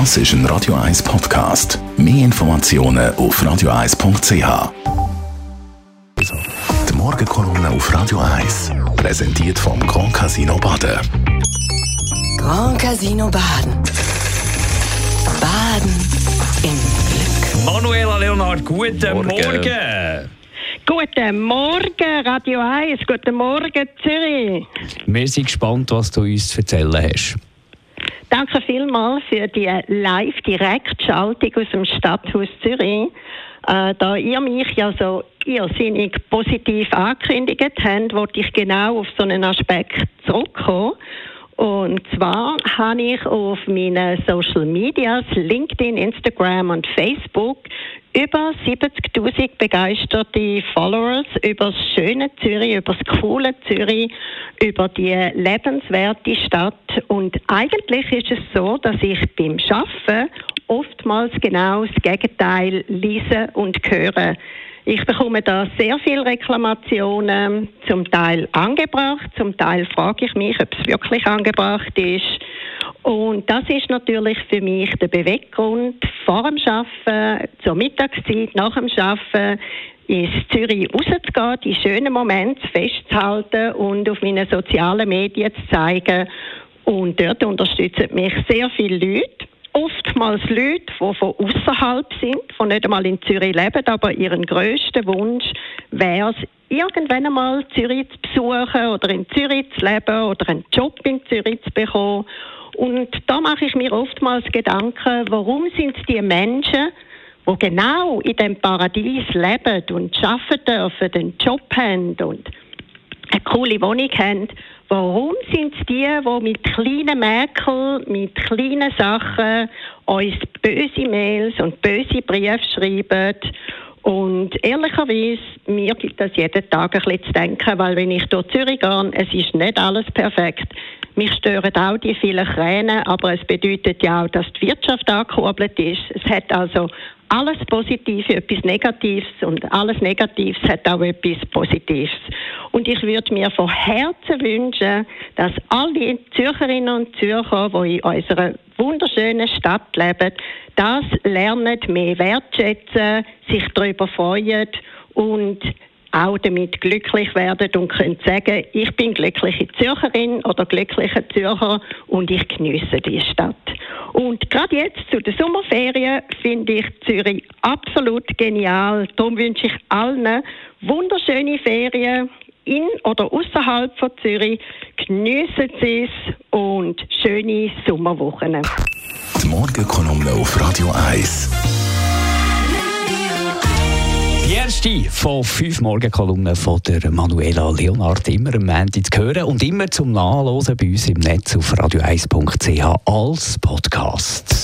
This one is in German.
Das ist ein Radio 1 Podcast. Mehr Informationen auf radio1.ch. Die Morgenkolumne auf Radio 1 präsentiert vom Grand Casino Baden. Grand Casino Baden. Baden im Glück. Manuela Leonard, guten Morgen. Morgen. Guten Morgen, Radio 1. Guten Morgen, Zürich. Wir sind gespannt, was du uns zu erzählen hast. Danke vielmals für die Live-Direktschaltung aus dem Stadthaus Zürich. Äh, da ihr mich ja so irrsinnig positiv angekündigt habt, wollte ich genau auf so einen Aspekt zurückkommen. Und zwar habe ich auf meinen Social Medias, LinkedIn, Instagram und Facebook, über 70.000 begeisterte Followers über das schöne Zürich, über das coole Zürich, über die lebenswerte Stadt. Und eigentlich ist es so, dass ich beim Schaffen oftmals genau das Gegenteil lese und höre. Ich bekomme da sehr viele Reklamationen, zum Teil angebracht, zum Teil frage ich mich, ob es wirklich angebracht ist. Und das ist natürlich für mich der Beweggrund, vor dem Arbeiten, zur Mittagszeit, nach dem Arbeiten, ins Zürich rauszugehen, die schönen Momente festzuhalten und auf meinen sozialen Medien zu zeigen. Und dort unterstützen mich sehr viele Leute oftmals Leute, die von außerhalb sind, die nicht einmal in Zürich leben, aber ihren grössten Wunsch wäre es, irgendwann einmal Zürich zu besuchen oder in Zürich zu leben oder einen Job in Zürich zu bekommen. Und da mache ich mir oftmals Gedanken, warum sind die Menschen, die genau in dem Paradies leben und arbeiten dürfen, einen Job haben und eine coole Wohnung haben, Warum sind es die, die mit kleinen Merkel, mit kleinen Sachen uns böse Mails und böse Briefe schreiben? Und ehrlicherweise, mir gibt das jeden Tag ein bisschen zu denken, weil wenn ich durch Zürich gehe, es ist nicht alles perfekt. Mich stören auch die vielen Kräne, aber es bedeutet ja auch, dass die Wirtschaft angekurbelt ist. Es hat also alles Positive etwas Negatives und alles Negatives hat auch etwas Positives. Und ich würde mir von Herzen wünschen, dass alle Zürcherinnen und Zürcher, die in unserer wunderschönen Stadt leben, das lernen, mehr wertschätzen, sich darüber freuen und auch damit glücklich werden und können sagen, ich bin glückliche Zürcherin oder glücklicher Zürcher und ich genieße die Stadt. Und gerade jetzt zu den Sommerferien finde ich Zürich absolut genial. Darum wünsche ich allen wunderschöne Ferien in oder außerhalb von Zürich. Geniessen Sie es und schöne Sommerwochen. Die Morgenkolumne auf Radio 1. Die erste von fünf Morgenkolumnen von der Manuela Leonard immer am Montag zu hören und immer zum Nachlesen bei uns im Netz auf radio1.ch als Podcast.